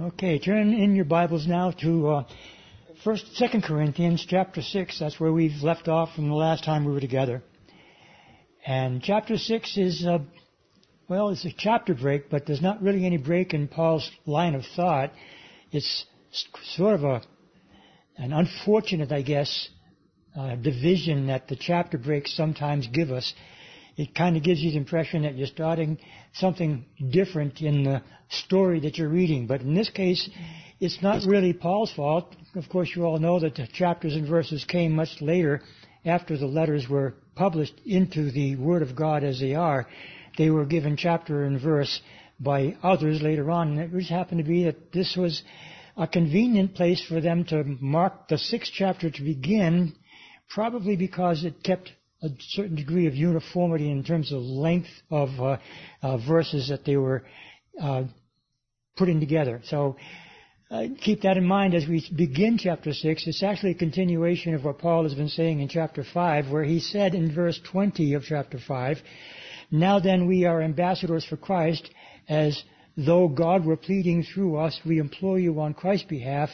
Okay, turn in your Bibles now to uh, First, Second Corinthians, chapter six. That's where we've left off from the last time we were together. And chapter six is, uh, well, it's a chapter break, but there's not really any break in Paul's line of thought. It's sort of a an unfortunate, I guess, uh, division that the chapter breaks sometimes give us it kind of gives you the impression that you're starting something different in the story that you're reading. But in this case, it's not really Paul's fault. Of course, you all know that the chapters and verses came much later after the letters were published into the Word of God as they are. They were given chapter and verse by others later on. And it just happened to be that this was a convenient place for them to mark the sixth chapter to begin, probably because it kept a certain degree of uniformity in terms of length of uh, uh, verses that they were uh, putting together. So uh, keep that in mind as we begin chapter 6. It's actually a continuation of what Paul has been saying in chapter 5, where he said in verse 20 of chapter 5, Now then we are ambassadors for Christ, as though God were pleading through us, we implore you on Christ's behalf,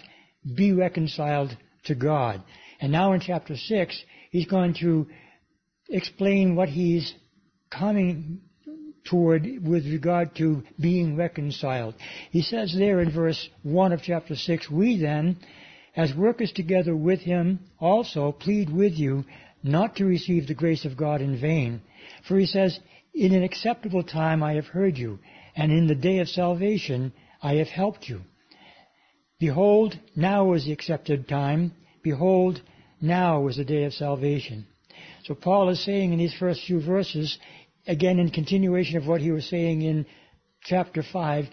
be reconciled to God. And now in chapter 6, he's going to explain what he's coming toward with regard to being reconciled. He says there in verse 1 of chapter 6, We then, as workers together with him, also plead with you not to receive the grace of God in vain. For he says, In an acceptable time I have heard you, and in the day of salvation I have helped you. Behold, now is the accepted time. Behold, now is the day of salvation. So Paul is saying in these first few verses, again in continuation of what he was saying in chapter 5,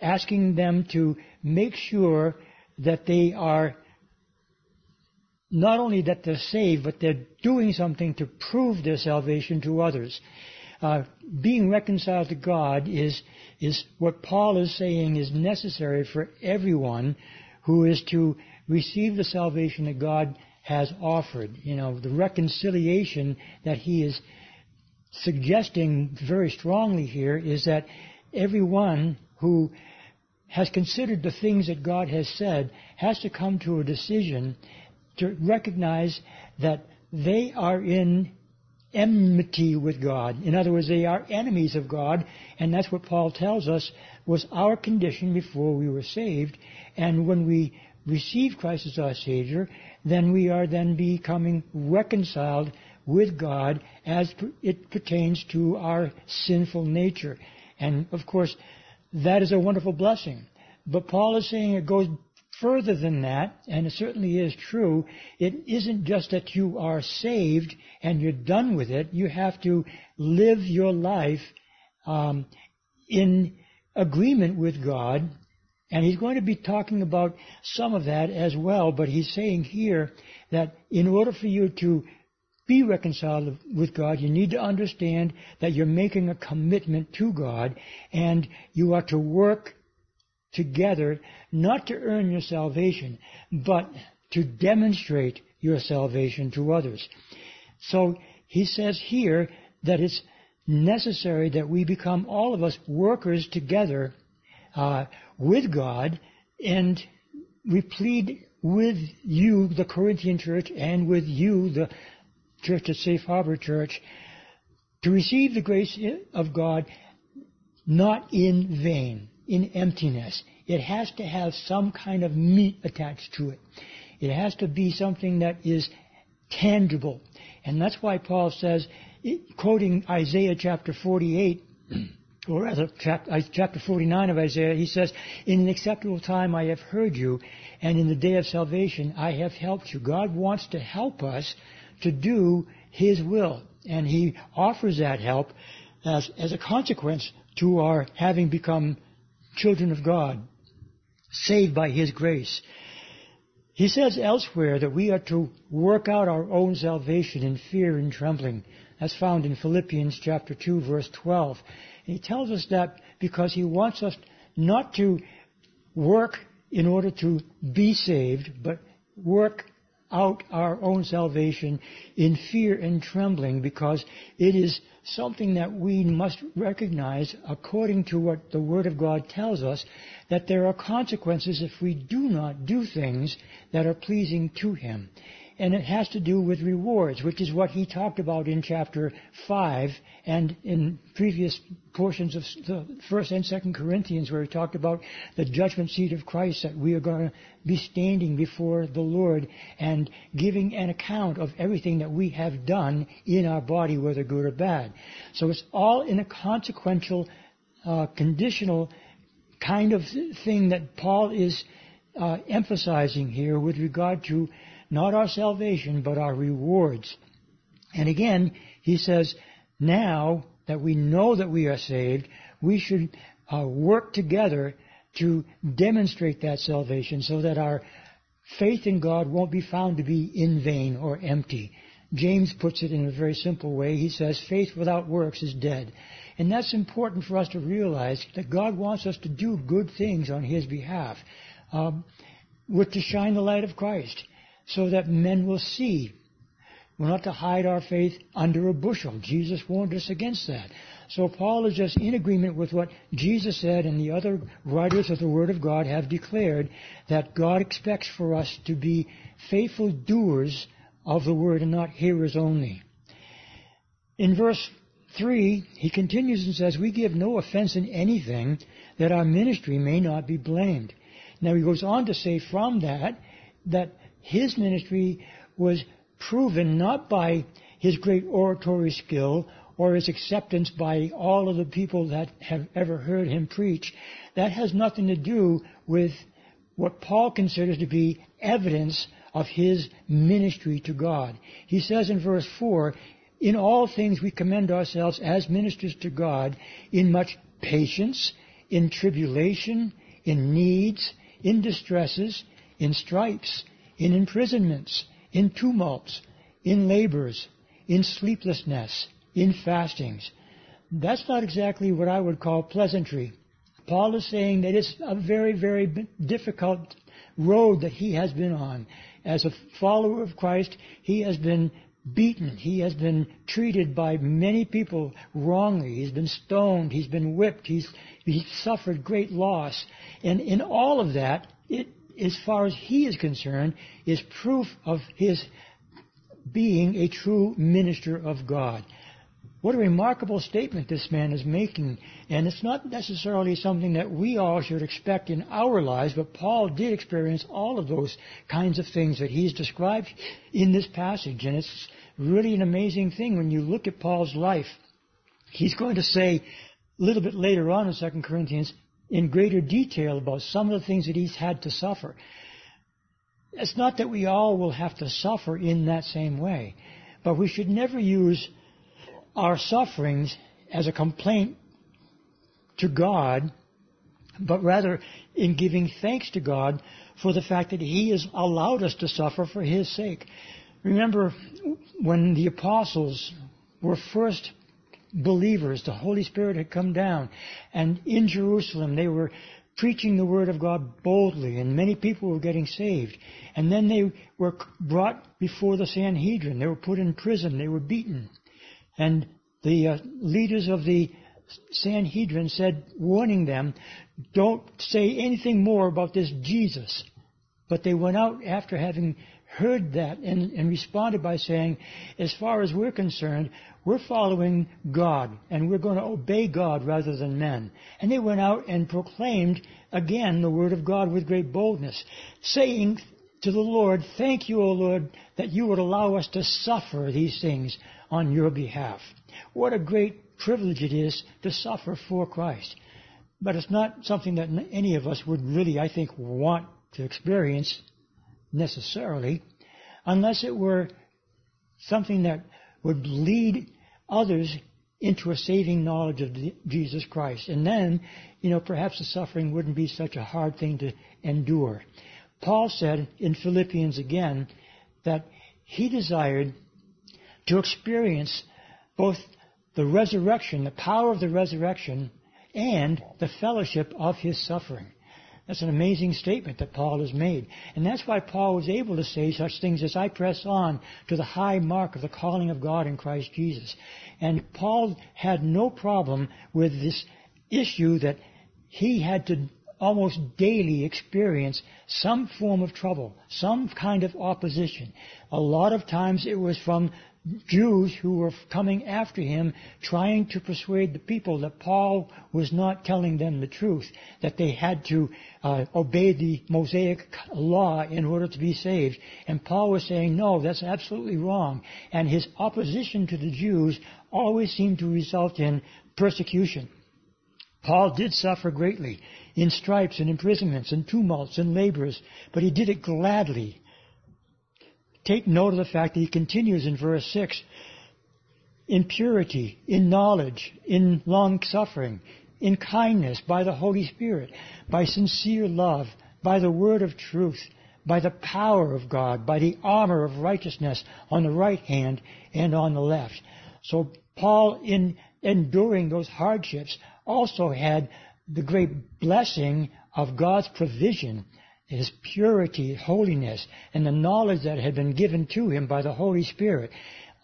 asking them to make sure that they are not only that they're saved, but they're doing something to prove their salvation to others. Uh, being reconciled to God is is what Paul is saying is necessary for everyone who is to receive the salvation that God has offered. You know, the reconciliation that he is suggesting very strongly here is that everyone who has considered the things that God has said has to come to a decision to recognize that they are in enmity with God. In other words, they are enemies of God, and that's what Paul tells us was our condition before we were saved. And when we receive Christ as our Savior, then we are then becoming reconciled with God as it pertains to our sinful nature. And of course, that is a wonderful blessing. But Paul is saying it goes further than that, and it certainly is true. It isn't just that you are saved and you're done with it. You have to live your life um, in agreement with God and he's going to be talking about some of that as well, but he's saying here that in order for you to be reconciled with God, you need to understand that you're making a commitment to God and you are to work together not to earn your salvation, but to demonstrate your salvation to others. So he says here that it's necessary that we become all of us workers together uh, with God, and we plead with you, the Corinthian church, and with you, the church at Safe Harbor Church, to receive the grace of God not in vain, in emptiness. It has to have some kind of meat attached to it. It has to be something that is tangible. And that's why Paul says, quoting Isaiah chapter 48, or rather uh, chapter 49 of Isaiah, he says, In an acceptable time I have heard you, and in the day of salvation I have helped you. God wants to help us to do His will, and He offers that help as, as a consequence to our having become children of God, saved by His grace. He says elsewhere that we are to work out our own salvation in fear and trembling. That's found in Philippians chapter 2 verse 12. He tells us that because he wants us not to work in order to be saved, but work out our own salvation in fear and trembling because it is something that we must recognize according to what the Word of God tells us that there are consequences if we do not do things that are pleasing to Him and it has to do with rewards, which is what he talked about in chapter 5 and in previous portions of the first and second Corinthians where he talked about the judgment seat of Christ that we are going to be standing before the Lord and giving an account of everything that we have done in our body, whether good or bad. So it's all in a consequential, uh, conditional kind of thing that Paul is uh, emphasizing here with regard to not our salvation, but our rewards. And again, he says, now that we know that we are saved, we should uh, work together to demonstrate that salvation so that our faith in God won't be found to be in vain or empty. James puts it in a very simple way. He says, faith without works is dead. And that's important for us to realize that God wants us to do good things on His behalf. Um, to shine the light of Christ so that men will see. We're not to hide our faith under a bushel. Jesus warned us against that. So Paul is just in agreement with what Jesus said and the other writers of the Word of God have declared that God expects for us to be faithful doers of the Word and not hearers only. In verse 3, he continues and says, We give no offense in anything that our ministry may not be blamed. Now he goes on to say from that, that his ministry was proven not by his great oratory skill or his acceptance by all of the people that have ever heard him preach. That has nothing to do with what Paul considers to be evidence of his ministry to God. He says in verse 4, in all things we commend ourselves as ministers to God in much patience, in tribulation, in needs, in distresses, in stripes, in imprisonments, in tumults, in labors, in sleeplessness, in fastings. That's not exactly what I would call pleasantry. Paul is saying that it's a very, very difficult road that he has been on. As a follower of Christ, he has been beaten. He has been treated by many people wrongly. He's been stoned. He's been whipped. He's, he's suffered great loss. And in all of that, it as far as he is concerned, is proof of his being a true minister of God. What a remarkable statement this man is making. And it's not necessarily something that we all should expect in our lives, but Paul did experience all of those kinds of things that he's described in this passage. And it's really an amazing thing when you look at Paul's life. He's going to say a little bit later on in 2 Corinthians, in greater detail about some of the things that he's had to suffer. It's not that we all will have to suffer in that same way, but we should never use our sufferings as a complaint to God, but rather in giving thanks to God for the fact that He has allowed us to suffer for His sake. Remember when the apostles were first believers. The Holy Spirit had come down. And in Jerusalem, they were preaching the Word of God boldly, and many people were getting saved. And then they were brought before the Sanhedrin. They were put in prison. They were beaten. And the uh, leaders of the Sanhedrin said, warning them, don't say anything more about this Jesus. But they went out after having heard that and, and, responded by saying, as far as we're concerned, we're following God and we're going to obey God rather than men. And they went out and proclaimed again the word of God with great boldness, saying to the Lord, thank you, O Lord, that you would allow us to suffer these things on your behalf. What a great privilege it is to suffer for Christ. But it's not something that any of us would really, I think, want to experience necessarily, unless it were something that would lead others into a saving knowledge of Jesus Christ. And then, you know, perhaps the suffering wouldn't be such a hard thing to endure. Paul said in Philippians again that he desired to experience both the resurrection, the power of the resurrection, and the fellowship of his suffering. That's an amazing statement that Paul has made. And that's why Paul was able to say such things as I press on to the high mark of the calling of God in Christ Jesus. And Paul had no problem with this issue that he had to almost daily experience some form of trouble, some kind of opposition. A lot of times it was from Jews who were coming after him, trying to persuade the people that Paul was not telling them the truth, that they had to uh, obey the Mosaic law in order to be saved. And Paul was saying, no, that's absolutely wrong. And his opposition to the Jews always seemed to result in persecution. Paul did suffer greatly in stripes and imprisonments and tumults and labors, but he did it gladly take note of the fact that he continues in verse 6 in purity, in knowledge, in long suffering, in kindness, by the Holy Spirit, by sincere love, by the word of truth, by the power of God, by the armor of righteousness on the right hand and on the left. So Paul, in enduring those hardships, also had the great blessing of God's provision his purity, holiness, and the knowledge that had been given to him by the Holy Spirit.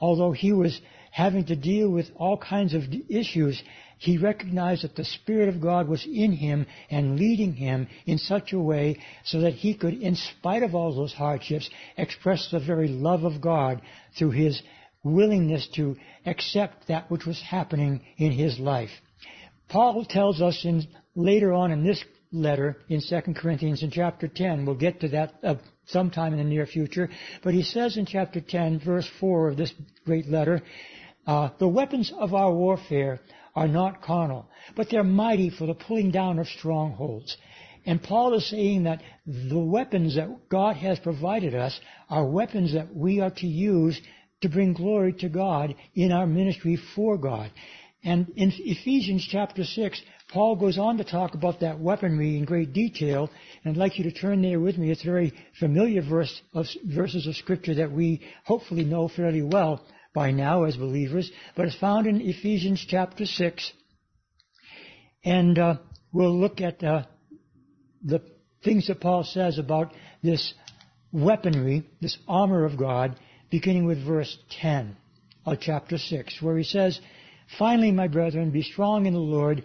Although he was having to deal with all kinds of issues, he recognized that the Spirit of God was in him and leading him in such a way so that he could, in spite of all those hardships, express the very love of God through his willingness to accept that which was happening in his life. Paul tells us in, later on in this letter in 2 Corinthians in chapter 10. We'll get to that uh, sometime in the near future. But he says in chapter 10, verse 4 of this great letter, uh, the weapons of our warfare are not carnal, but they're mighty for the pulling down of strongholds. And Paul is saying that the weapons that God has provided us are weapons that we are to use to bring glory to God in our ministry for God. And in Ephesians chapter 6, Paul goes on to talk about that weaponry in great detail, and I'd like you to turn there with me. It's a very familiar verse of, verses of Scripture that we hopefully know fairly well by now as believers, but it's found in Ephesians chapter 6. And uh, we'll look at uh, the things that Paul says about this weaponry, this armor of God, beginning with verse 10 of chapter 6, where he says, Finally, my brethren, be strong in the Lord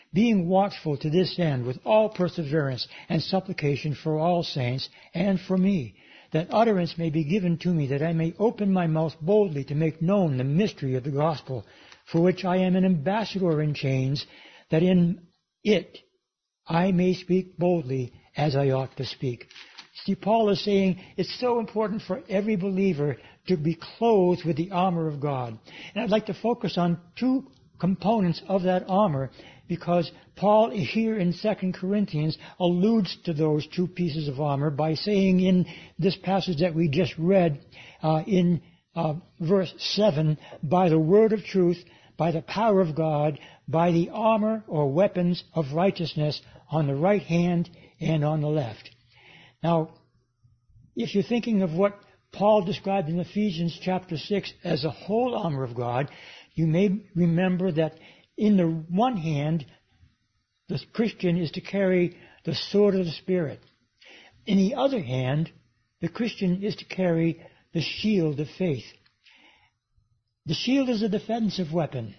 being watchful to this end with all perseverance and supplication for all saints and for me, that utterance may be given to me, that I may open my mouth boldly to make known the mystery of the gospel, for which I am an ambassador in chains, that in it I may speak boldly as I ought to speak. See, Paul is saying it's so important for every believer to be clothed with the armor of God. And I'd like to focus on two components of that armor because Paul here in 2 Corinthians alludes to those two pieces of armor by saying in this passage that we just read uh, in uh, verse 7, by the word of truth, by the power of God, by the armor or weapons of righteousness on the right hand and on the left. Now, if you're thinking of what Paul described in Ephesians chapter 6 as a whole armor of God, you may remember that in the one hand, the Christian is to carry the sword of the Spirit. In the other hand, the Christian is to carry the shield of faith. The shield is a defensive weapon.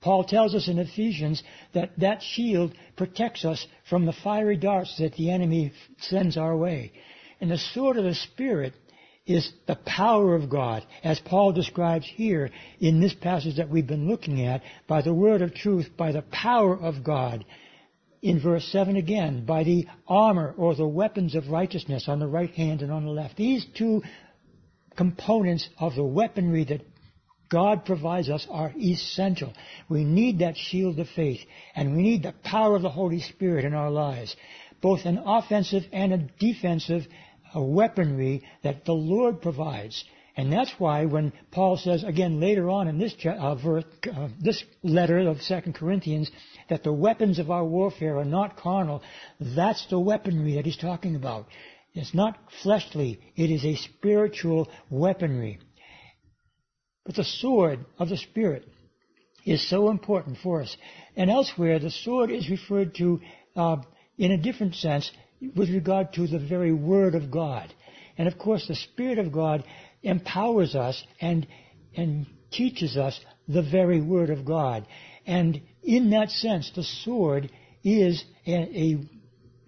Paul tells us in Ephesians that that shield protects us from the fiery darts that the enemy sends our way. And the sword of the Spirit is the power of God, as Paul describes here in this passage that we've been looking at, by the word of truth, by the power of God. In verse 7 again, by the armor or the weapons of righteousness on the right hand and on the left. These two components of the weaponry that God provides us are essential. We need that shield of faith, and we need the power of the Holy Spirit in our lives, both an offensive and a defensive a weaponry that the Lord provides. And that's why when Paul says again later on in this uh, verse, uh, this letter of Second Corinthians, that the weapons of our warfare are not carnal, that's the weaponry that he's talking about. It's not fleshly; it is a spiritual weaponry. But the sword of the Spirit is so important for us. And elsewhere, the sword is referred to uh, in a different sense with regard to the very Word of God. And of course, the Spirit of God empowers us and, and teaches us the very Word of God. And in that sense, the sword is a, a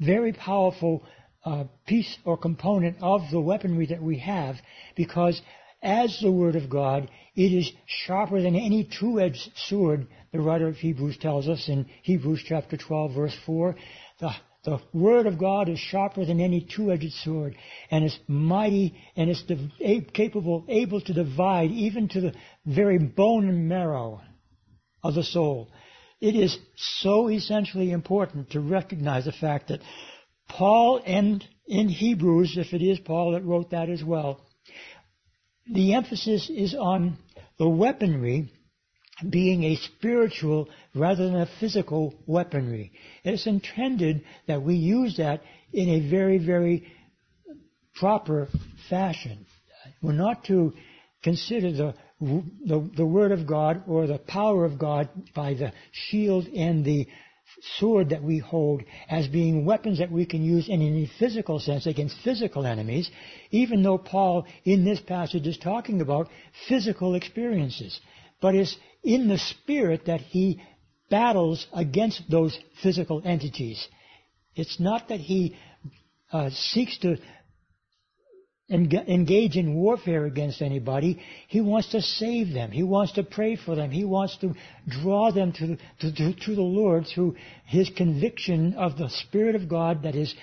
very powerful uh, piece or component of the weaponry that we have because as the Word of God, it is sharper than any two-edged sword, the writer of Hebrews tells us in Hebrews chapter 12 verse 4. The the Word of God is sharper than any two-edged sword, and is mighty, and is capable, able to divide even to the very bone and marrow of the soul. It is so essentially important to recognize the fact that Paul and in Hebrews, if it is Paul that wrote that as well, the emphasis is on the weaponry being a spiritual rather than a physical weaponry. It's intended that we use that in a very, very proper fashion. We're not to consider the, the, the Word of God or the power of God by the shield and the sword that we hold as being weapons that we can use in any physical sense against physical enemies, even though Paul in this passage is talking about physical experiences. But it's in the spirit that he battles against those physical entities. It's not that he uh, seeks to engage in warfare against anybody. He wants to save them. He wants to pray for them. He wants to draw them to, to, to, to the Lord through his conviction of the Spirit of God that is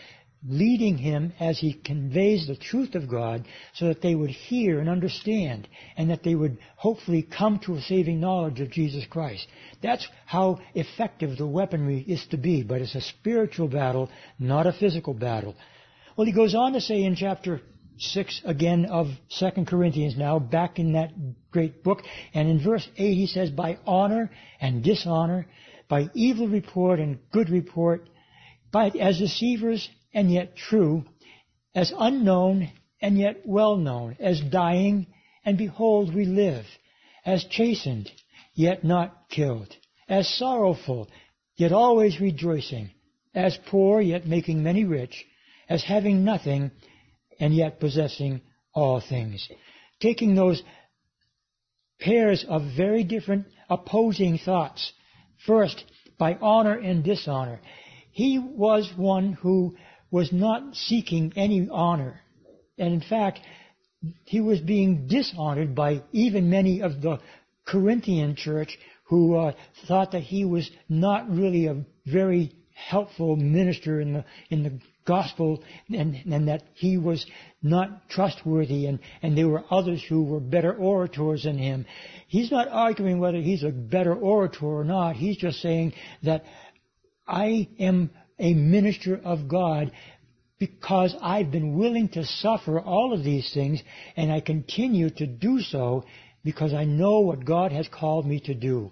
leading him as he conveys the truth of God so that they would hear and understand and that they would hopefully come to a saving knowledge of Jesus Christ. That's how effective the weaponry is to be, but it's a spiritual battle, not a physical battle. Well, he goes on to say in chapter 6 again of 2 Corinthians now, back in that great book, and in verse 8 he says, by honor and dishonor, by evil report and good report, by as deceivers and yet true, as unknown and yet well known, as dying and behold we live, as chastened yet not killed, as sorrowful yet always rejoicing, as poor yet making many rich, as having nothing and yet possessing all things. Taking those pairs of very different opposing thoughts. First, by honor and dishonor. He was one who was not seeking any honor. And in fact, he was being dishonored by even many of the Corinthian church who uh, thought that he was not really a very helpful minister in the in the gospel and, and that he was not trustworthy and, and there were others who were better orators than him. He's not arguing whether he's a better orator or not. He's just saying that I am a minister of God because I've been willing to suffer all of these things and I continue to do so because I know what God has called me to do.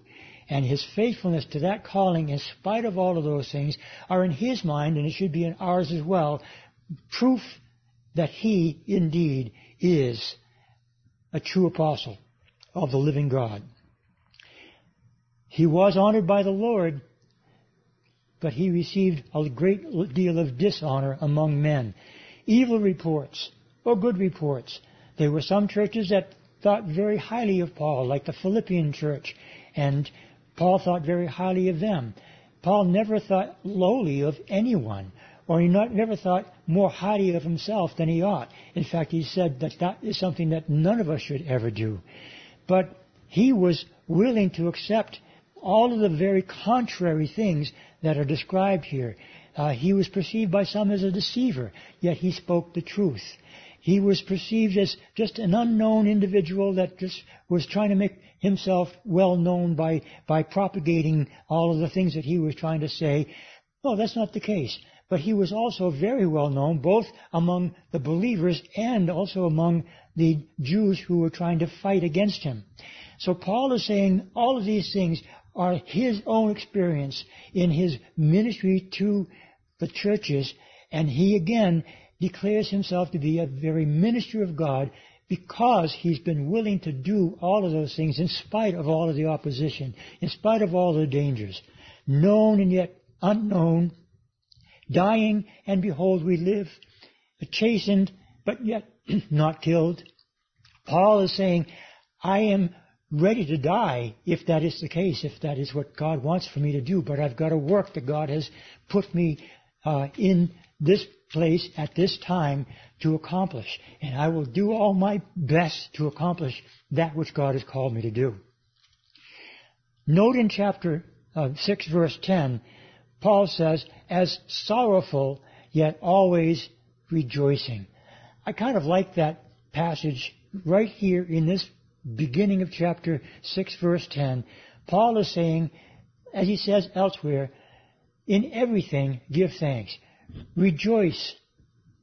And His faithfulness to that calling in spite of all of those things are in His mind and it should be in ours as well, proof that He indeed is a true apostle of the living God. He was honored by the Lord but he received a great deal of dishonor among men. Evil reports, or good reports. There were some churches that thought very highly of Paul, like the Philippian church, and Paul thought very highly of them. Paul never thought lowly of anyone. or he not, never thought more highly of himself than he ought. In fact, he said that that is something that none of us should ever do. But he was willing to accept all of the very contrary things that are described here. Uh, he was perceived by some as a deceiver, yet he spoke the truth. He was perceived as just an unknown individual that just was trying to make himself well known by, by propagating all of the things that he was trying to say. No, that's not the case. But he was also very well known both among the believers and also among the Jews who were trying to fight against him. So Paul is saying all of these things are his own experience in his ministry to the churches, and he again declares himself to be a very minister of God because he's been willing to do all of those things in spite of all of the opposition, in spite of all the dangers, known and yet unknown, dying and behold we live, chastened but yet not killed. Paul is saying, I am ready to die if that is the case, if that is what God wants for me to do, but I've got a work that God has put me uh, in this place at this time to accomplish. And I will do all my best to accomplish that which God has called me to do. Note in chapter uh, 6 verse 10, Paul says, as sorrowful, yet always rejoicing. I kind of like that passage right here in this beginning of chapter 6 verse 10. Paul is saying, as he says elsewhere, in everything give thanks. Rejoice.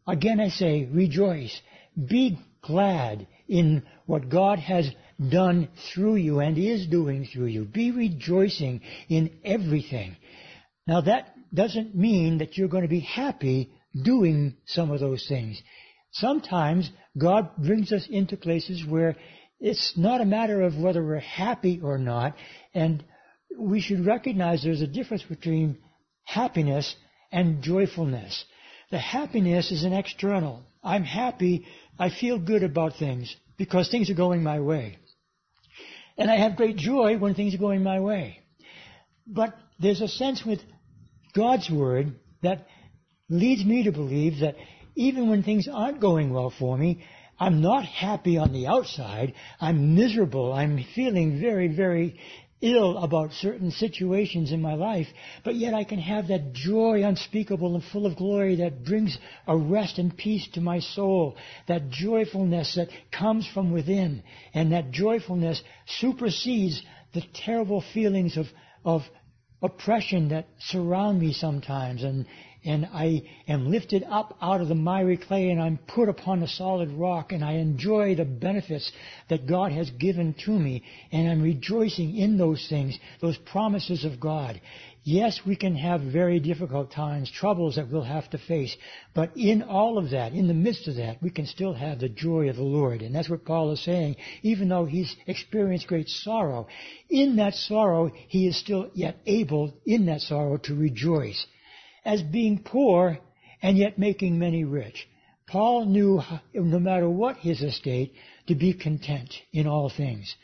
Again I say, rejoice. Be glad in what God has done through you and is doing through you. Be rejoicing in everything. Now that doesn't mean that you're going to be happy doing some of those things. Sometimes God brings us into places where it's not a matter of whether we're happy or not, and we should recognize there's a difference between happiness and joyfulness. The happiness is an external. I'm happy, I feel good about things because things are going my way. And I have great joy when things are going my way. But there's a sense with God's Word that leads me to believe that even when things aren't going well for me, I'm not happy on the outside. I'm miserable. I'm feeling very, very ill about certain situations in my life, but yet I can have that joy unspeakable and full of glory that brings a rest and peace to my soul, that joyfulness that comes from within, and that joyfulness supersedes the terrible feelings of, of oppression that surround me sometimes and, and I am lifted up out of the miry clay and I'm put upon a solid rock and I enjoy the benefits that God has given to me and I'm rejoicing in those things, those promises of God. Yes, we can have very difficult times, troubles that we'll have to face, but in all of that, in the midst of that, we can still have the joy of the Lord. And that's what Paul is saying. Even though he's experienced great sorrow, in that sorrow, he is still yet able, in that sorrow, to rejoice as being poor and yet making many rich. Paul knew, no matter what his estate, to be content in all things.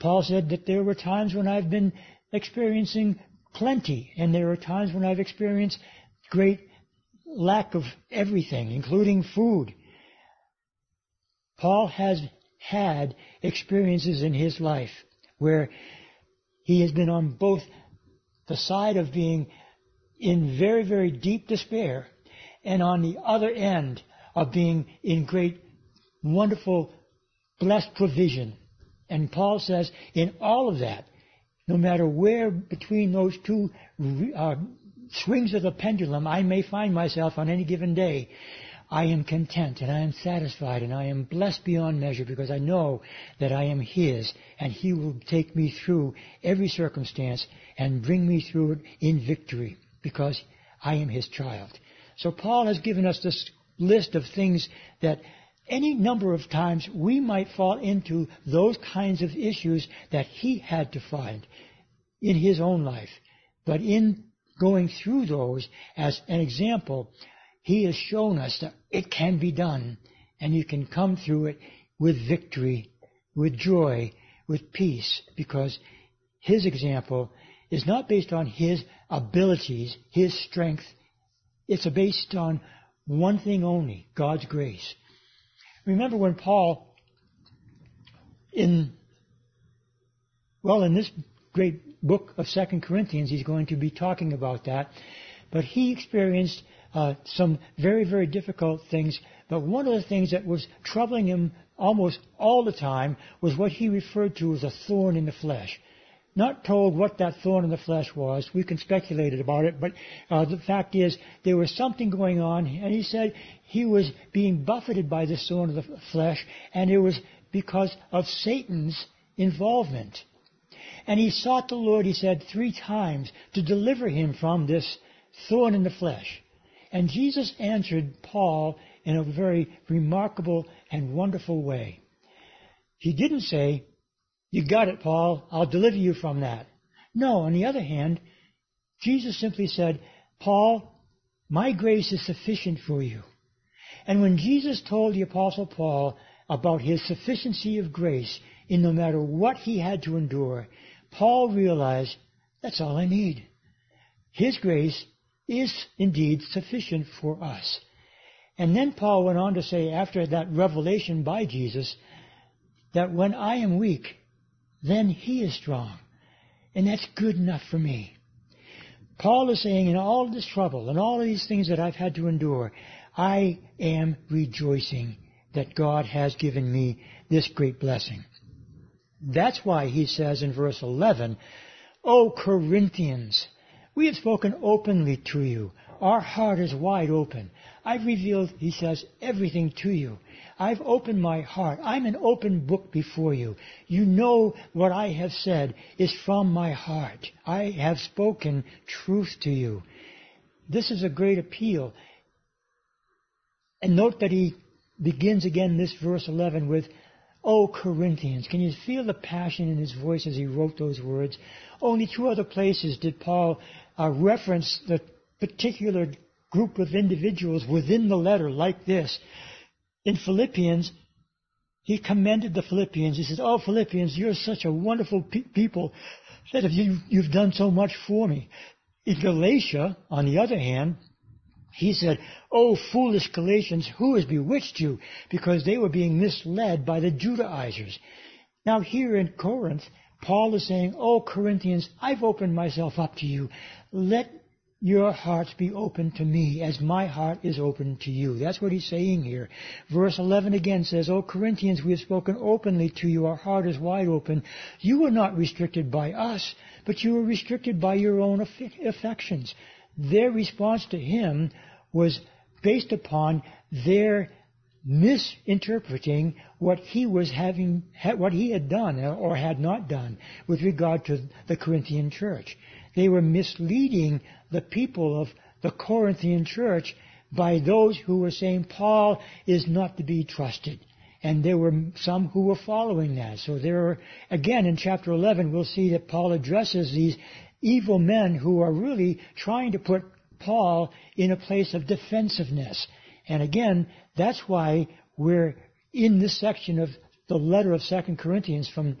Paul said that there were times when I've been experiencing plenty, and there are times when I've experienced great lack of everything, including food. Paul has had experiences in his life where he has been on both the side of being in very, very deep despair, and on the other end of being in great, wonderful, blessed provision. And Paul says, in all of that, no matter where between those two uh, swings of the pendulum I may find myself on any given day, I am content and I am satisfied and I am blessed beyond measure because I know that I am His and He will take me through every circumstance and bring me through it in victory because I am his child. So Paul has given us this list of things that any number of times we might fall into those kinds of issues that he had to find in his own life. But in going through those as an example, he has shown us that it can be done and you can come through it with victory, with joy, with peace because his example is not based on his abilities, his strength it's based on one thing only, God's grace. Remember when Paul, in, well, in this great book of Second Corinthians, he's going to be talking about that, but he experienced uh, some very, very difficult things. But one of the things that was troubling him almost all the time was what he referred to as a thorn in the flesh. Not told what that thorn in the flesh was. We can speculate about it, but uh, the fact is there was something going on, and he said he was being buffeted by this thorn of the flesh, and it was because of Satan's involvement. And he sought the Lord, he said, three times to deliver him from this thorn in the flesh. And Jesus answered Paul in a very remarkable and wonderful way. He didn't say, You got it, Paul, I'll deliver you from that. No, on the other hand, Jesus simply said, Paul, my grace is sufficient for you. And when Jesus told the Apostle Paul about his sufficiency of grace in no matter what he had to endure, Paul realized that's all I need. His grace is indeed sufficient for us. And then Paul went on to say, after that revelation by Jesus, that when I am weak, then he is strong. And that's good enough for me. Paul is saying, in all this trouble and all of these things that I've had to endure, I am rejoicing that God has given me this great blessing. That's why he says in verse 11, O Corinthians, we have spoken openly to you. Our heart is wide open. I've revealed, he says, everything to you. I've opened my heart. I'm an open book before you. You know what I have said is from my heart. I have spoken truth to you. This is a great appeal. And note that he begins again this verse 11 with, O Corinthians. Can you feel the passion in his voice as he wrote those words? Only two other places did Paul uh, reference the particular group of individuals within the letter like this. In Philippians, he commended the Philippians. He says, Oh, Philippians, you're such a wonderful pe- people that you, you've done so much for me. In Galatia, on the other hand, he said, Oh, foolish Galatians, who has bewitched you? Because they were being misled by the Judaizers. Now here in Corinth, Paul is saying, Oh, Corinthians, I've opened myself up to you. Let your hearts be open to me as my heart is open to you. That's what he's saying here. Verse 11 again says, O Corinthians, we have spoken openly to you. Our heart is wide open. You were not restricted by us, but you were restricted by your own affections. Their response to him was based upon their misinterpreting what he was having, what he had done or had not done with regard to the Corinthian church. They were misleading the people of the Corinthian church by those who were saying Paul is not to be trusted. And there were some who were following that. So there are, again, in chapter 11, we'll see that Paul addresses these evil men who are really trying to put Paul in a place of defensiveness. And again, that's why we're in this section of the letter of Second Corinthians from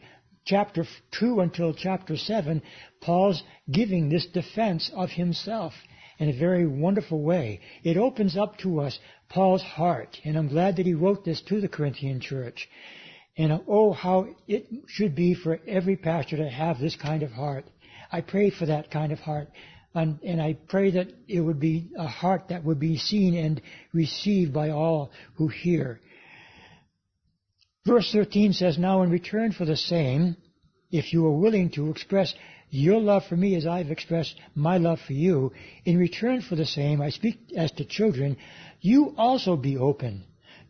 chapter 2 until chapter 7, Paul's giving this defense of himself in a very wonderful way. It opens up to us Paul's heart, and I'm glad that he wrote this to the Corinthian church. And oh, how it should be for every pastor to have this kind of heart. I pray for that kind of heart. And, and, I pray that it would be a heart that would be seen and received by all who hear. Verse 13 says, Now in return for the same, if you are willing to express your love for me as I've expressed my love for you, in return for the same, I speak as to children, you also be open.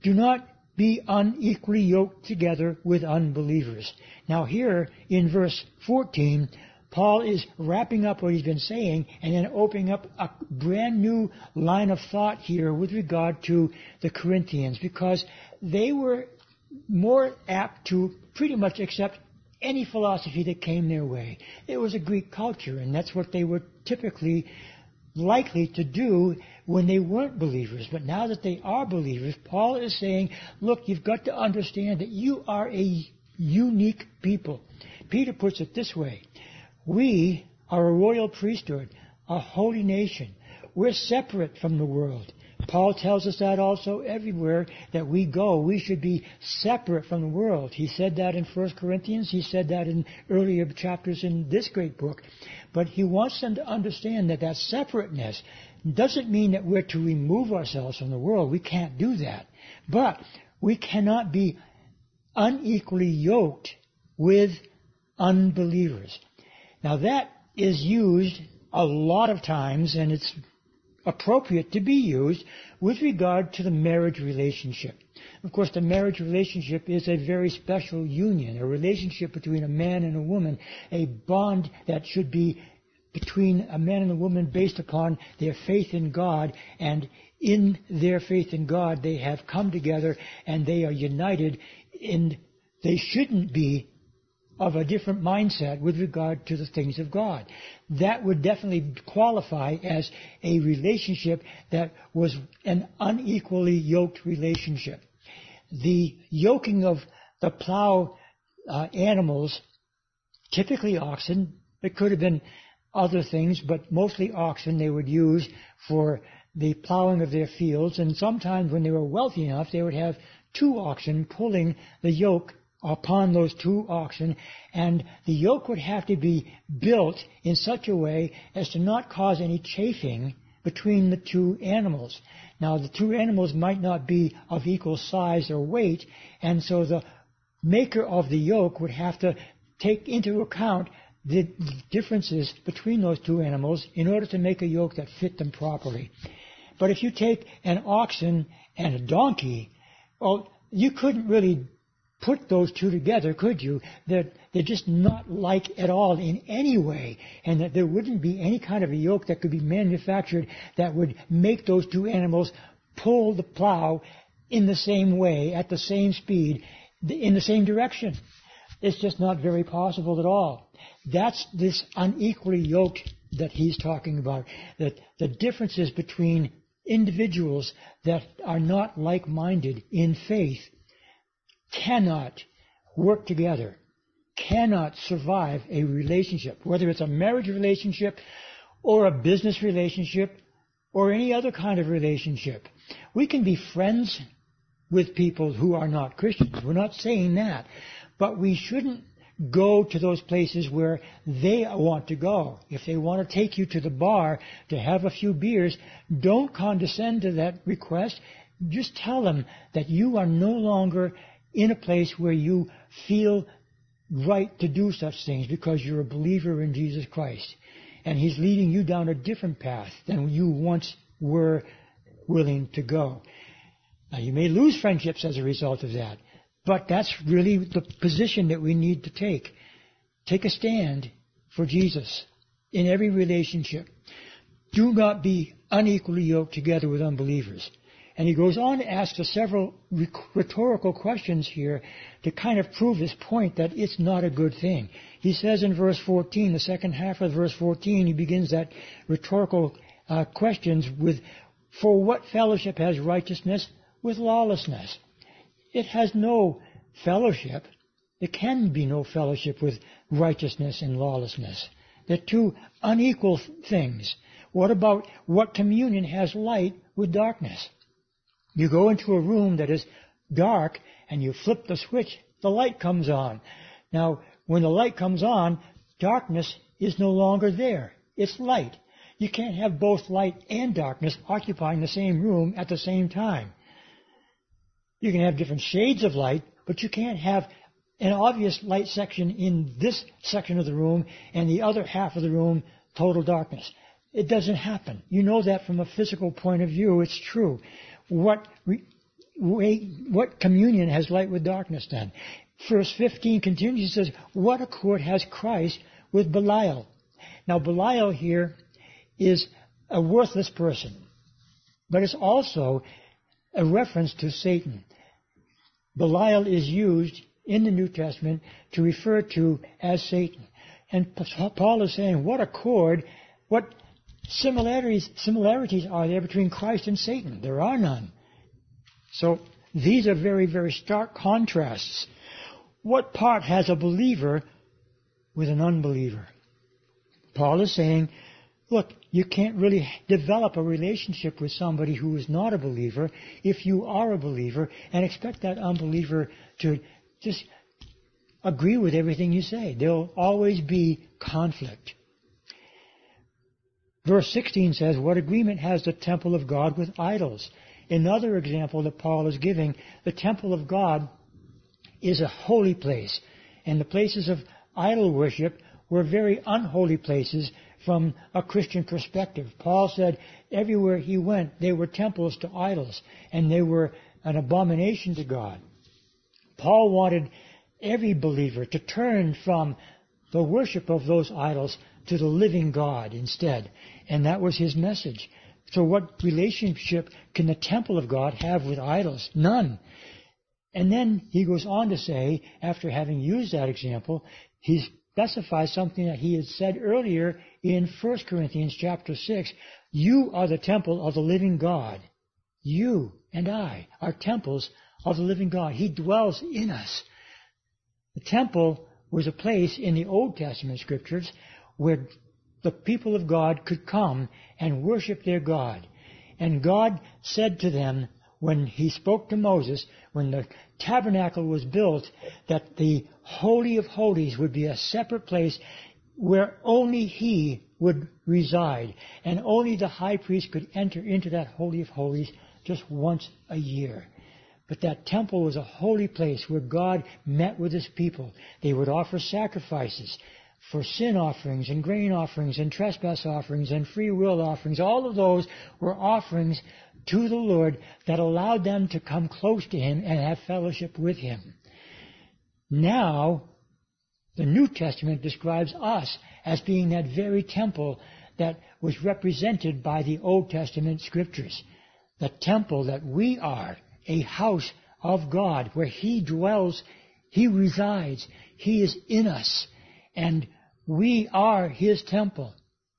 Do not be unequally yoked together with unbelievers. Now here in verse 14, Paul is wrapping up what he's been saying and then opening up a brand new line of thought here with regard to the Corinthians because they were more apt to pretty much accept any philosophy that came their way. It was a Greek culture, and that's what they were typically likely to do when they weren't believers. But now that they are believers, Paul is saying, look, you've got to understand that you are a unique people. Peter puts it this way. We are a royal priesthood, a holy nation. we're separate from the world. Paul tells us that also everywhere that we go. We should be separate from the world. He said that in 1 Corinthians. He said that in earlier chapters in this great book. But he wants them to understand that that separateness doesn't mean that we're to remove ourselves from the world. We can't do that. But we cannot be unequally yoked with unbelievers. Now that is used a lot of times and it's appropriate to be used with regard to the marriage relationship. Of course, the marriage relationship is a very special union, a relationship between a man and a woman, a bond that should be between a man and a woman based upon their faith in God and in their faith in God they have come together and they are united and they shouldn't be of a different mindset with regard to the things of God. That would definitely qualify as a relationship that was an unequally yoked relationship. The yoking of the plow uh, animals, typically oxen, it could have been other things, but mostly oxen they would use for the plowing of their fields, and sometimes when they were wealthy enough, they would have two oxen pulling the yoke upon those two oxen, and the yoke would have to be built in such a way as to not cause any chafing between the two animals. Now, the two animals might not be of equal size or weight, and so the maker of the yoke would have to take into account the differences between those two animals in order to make a yoke that fit them properly. But if you take an oxen and a donkey, well, you couldn't really put those two together, could you? That they're just not like at all in any way, and that there wouldn't be any kind of a yoke that could be manufactured that would make those two animals pull the plow in the same way, at the same speed, in the same direction. It's just not very possible at all. That's this unequally yoked that he's talking about. That the differences between individuals that are not like-minded in faith cannot work together, cannot survive a relationship, whether it's a marriage relationship or a business relationship or any other kind of relationship. We can be friends with people who are not Christians. We're not saying that. But we shouldn't go to those places where they want to go. If they want to take you to the bar to have a few beers, don't condescend to that request. Just tell them that you are no longer in a place where you feel right to do such things because you're a believer in Jesus Christ. And He's leading you down a different path than you once were willing to go. Now you may lose friendships as a result of that, but that's really the position that we need to take. Take a stand for Jesus in every relationship. Do not be unequally yoked together with unbelievers. And he goes on to ask several rhetorical questions here to kind of prove his point that it's not a good thing. He says in verse 14, the second half of verse 14, he begins that rhetorical uh, questions with, For what fellowship has righteousness with lawlessness? It has no fellowship. There can be no fellowship with righteousness and lawlessness. They're two unequal things. What about what communion has light with darkness? You go into a room that is dark and you flip the switch, the light comes on. Now, when the light comes on, darkness is no longer there. It's light. You can't have both light and darkness occupying the same room at the same time. You can have different shades of light, but you can't have an obvious light section in this section of the room and the other half of the room total darkness. It doesn't happen. You know that from a physical point of view. It's true what what communion has light with darkness then? Verse 15 continues, says, what accord has Christ with Belial? Now Belial here is a worthless person, but it's also a reference to Satan. Belial is used in the New Testament to refer to as Satan. And Paul is saying, what accord, what similarities, similarities are there between Christ and Satan? There are none. So these are very, very stark contrasts. What part has a believer with an unbeliever? Paul is saying Look, you can't really develop a relationship with somebody who is not a believer if you are a believer and expect that unbeliever to just agree with everything you say. There'll always be conflict. Verse 16 says, What agreement has the temple of God with idols? Another example that Paul is giving, the temple of God is a holy place, and the places of idol worship were very unholy places from a Christian perspective. Paul said everywhere he went, they were temples to idols, and they were an abomination to God. Paul wanted every believer to turn from the worship of those idols to the living God instead. And that was his message. So what relationship can the temple of God have with idols? None. And then he goes on to say, after having used that example, he specifies something that he had said earlier in 1 Corinthians chapter 6. You are the temple of the living God. You and I are temples of the living God. He dwells in us. The temple was a place in the Old Testament scriptures where the people of God could come and worship their God. And God said to them when he spoke to Moses, when the tabernacle was built, that the Holy of Holies would be a separate place where only he would reside. And only the high priest could enter into that Holy of Holies just once a year. But that temple was a holy place where God met with his people. They would offer sacrifices for sin offerings and grain offerings and trespass offerings and free will offerings. All of those were offerings to the Lord that allowed them to come close to Him and have fellowship with Him. Now, the New Testament describes us as being that very temple that was represented by the Old Testament scriptures. The temple that we are, a house of God where He dwells, He resides, He is in us. And we are His temple.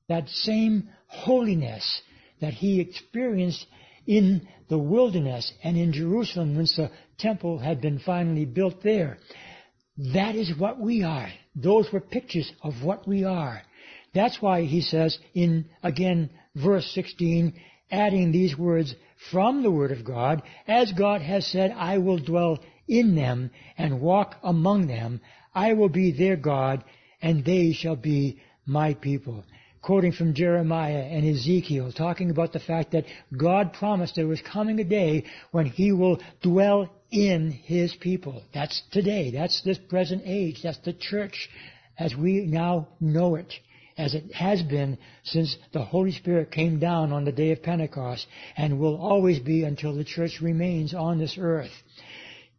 That same holiness that He experienced in the wilderness and in Jerusalem once the temple had been finally built there. That is what we are. Those were pictures of what we are. That's why he says in, again, verse 16, adding these words from the Word of God, as God has said, I will dwell in them and walk among them. I will be their God and they shall be my people. Quoting from Jeremiah and Ezekiel, talking about the fact that God promised there was coming a day when He will dwell in His people. That's today. That's this present age. That's the church as we now know it, as it has been since the Holy Spirit came down on the day of Pentecost and will always be until the church remains on this earth.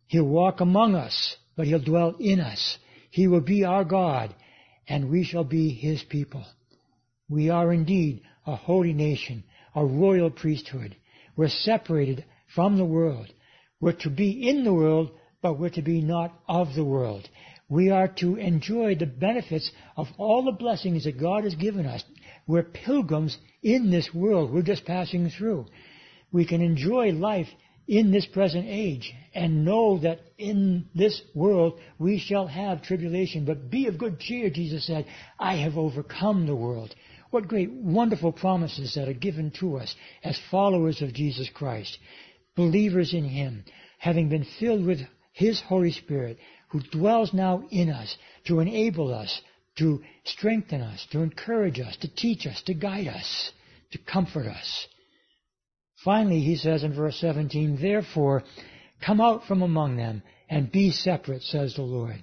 He'll walk among us, but He'll dwell in us. He will be our God and we shall be his people. We are indeed a holy nation, a royal priesthood. We're separated from the world. We're to be in the world, but we're to be not of the world. We are to enjoy the benefits of all the blessings that God has given us. We're pilgrims in this world. We're just passing through. We can enjoy life in this present age and know that in this world we shall have tribulation. But be of good cheer, Jesus said, I have overcome the world. What great, wonderful promises that are given to us as followers of Jesus Christ, believers in Him, having been filled with His Holy Spirit, who dwells now in us to enable us, to strengthen us, to encourage us, to teach us, to guide us, to comfort us. Finally, he says in verse 17, Therefore, come out from among them and be separate, says the Lord.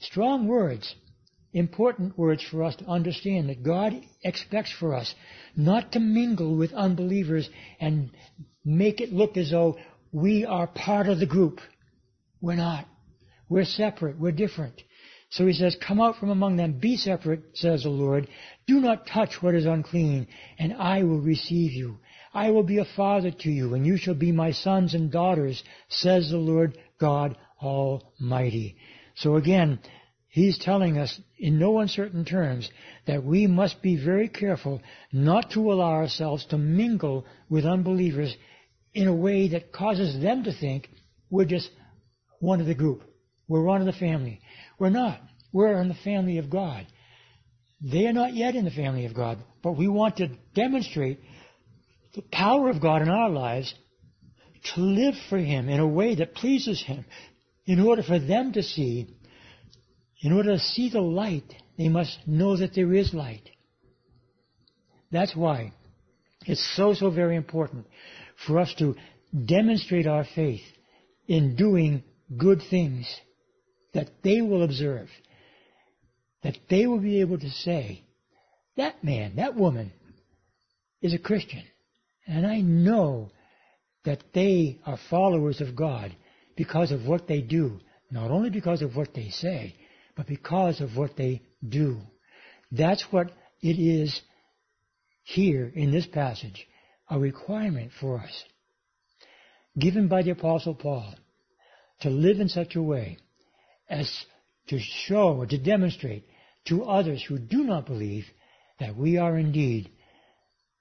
Strong words, important words for us to understand that God expects for us not to mingle with unbelievers and make it look as though we are part of the group. We're not. We're separate. We're different. So he says, Come out from among them, be separate, says the Lord. Do not touch what is unclean, and I will receive you. I will be a father to you, and you shall be my sons and daughters, says the Lord God Almighty. So again, He's telling us in no uncertain terms that we must be very careful not to allow ourselves to mingle with unbelievers in a way that causes them to think we're just one of the group. We're one of the family. We're not. We're in the family of God. They are not yet in the family of God, but we want to demonstrate the power of God in our lives to live for Him in a way that pleases Him. In order for them to see, in order to see the light, they must know that there is light. That's why it's so, so very important for us to demonstrate our faith in doing good things that they will observe, that they will be able to say, that man, that woman is a Christian. And I know that they are followers of God because of what they do, not only because of what they say, but because of what they do. That's what it is here in this passage, a requirement for us, given by the Apostle Paul, to live in such a way as to show or to demonstrate to others who do not believe that we are indeed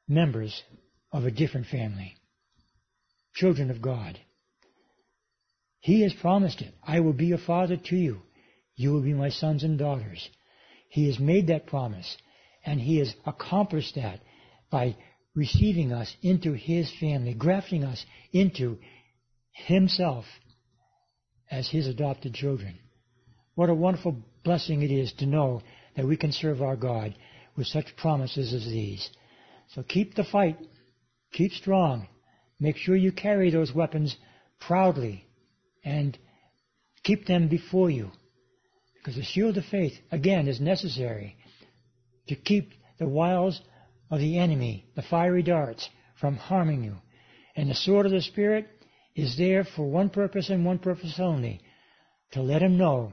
members of a different family, children of God. He has promised it. I will be a father to you. You will be my sons and daughters. He has made that promise, and He has accomplished that by receiving us into His family, grafting us into Himself as His adopted children. What a wonderful blessing it is to know that we can serve our God with such promises as these. So keep the fight. Keep strong. Make sure you carry those weapons proudly and keep them before you. Because the shield of faith, again, is necessary to keep the wiles of the enemy, the fiery darts, from harming you. And the sword of the Spirit is there for one purpose and one purpose only, to let him know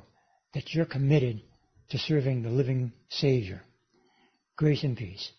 that you're committed to serving the living Savior. Grace and peace.